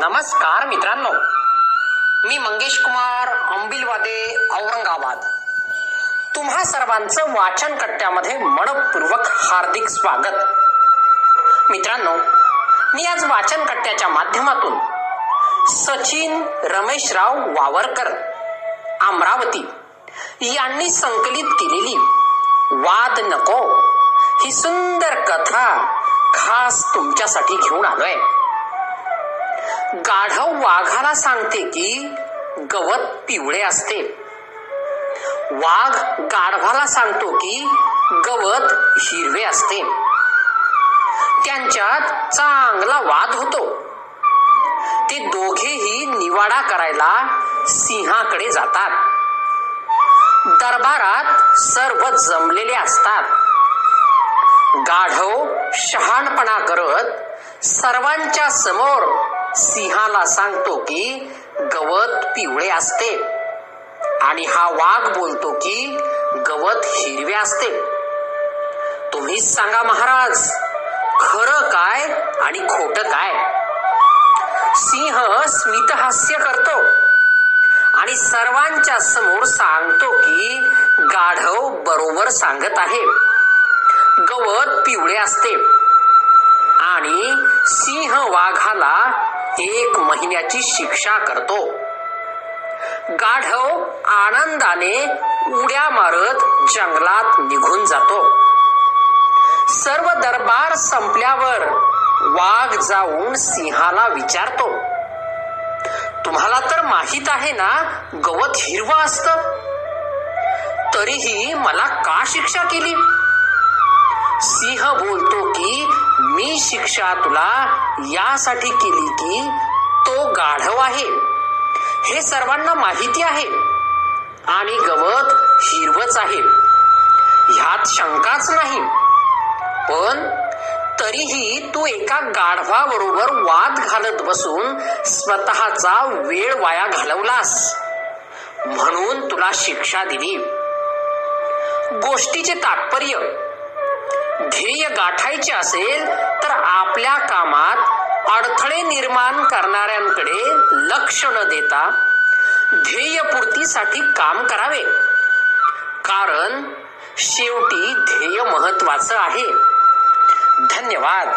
नमस्कार मित्रांनो. मी मंगेश कुमार अंबिलवादे औरंगाबाद. तुम्हा सर्वांचं वाचन कट्ट्यामध्ये मनपूर्वक हार्दिक स्वागत. मित्रांनो मी आज वाचन कट्ट्याच्या माध्यमातून सचिन रमेशराव वावरकर अमरावती यांनी संकलित केलेली वाद नको ही सुंदर कथा खास तुमच्यासाठी घेऊन आलोय. गाढव वाघाला सांगते की गवत पिवळे असते. वाघ गाढवाला सांगतो की गवत हिरवे असते. त्यांच्यात चांगला वाद होतो. ते दोघेही निवाडा करायला सिंहाकडे जातात. दरबारात सर्व जमलेले असतात. गाढव शहाणपणा करत सर्वांच्या समोर सिंहाला सांगतो की गवत पिवळे असते. आणि हा वाघ बोलतो की गवत हिरवे असते. तुम्हीच सांगा महाराज खरं काय आणि खोट काय? सिंह स्मितहास्य करतो आणि सर्वांच्या समोर सांगतो की गाढव बरोबर सांगत आहे. गवत पिवळे असते. आणि सिंह वाघाला एक महिन्याची शिक्षा करतो. गाढव आनंदाने उड्या मारत जंगलात निघून जातो. सर्व दरबार संपल्यावर वाघ जाऊन सिंहाला विचारतो तुम्हाला तर माहीत आहे ना गवत हिरवं असत? तरीही मला का शिक्षा केली? सिंह बोलतो की मी शिक्षा तुला यासाठी केली की तो गाढव आहे. हे सर्वांना माहिती आहे. आणि गवत हिरवच आहे. ह्यात शंकाच नाही. पण तरीही तू एका गाढवाबरोबर वाद घालत बसून स्वतःचा वेळ वाया घालवलास. म्हणून तुला शिक्षा दिली. गोष्टीचे तात्पर्य ध्येय गाठायचे असेल तर आपल्या कामात अडथळे निर्माण करणाऱ्यांकडे लक्ष न देता ध्येयपूर्तीसाठी काम करावे. कारण शेवटी ध्येय महत्वाचं आहे. धन्यवाद.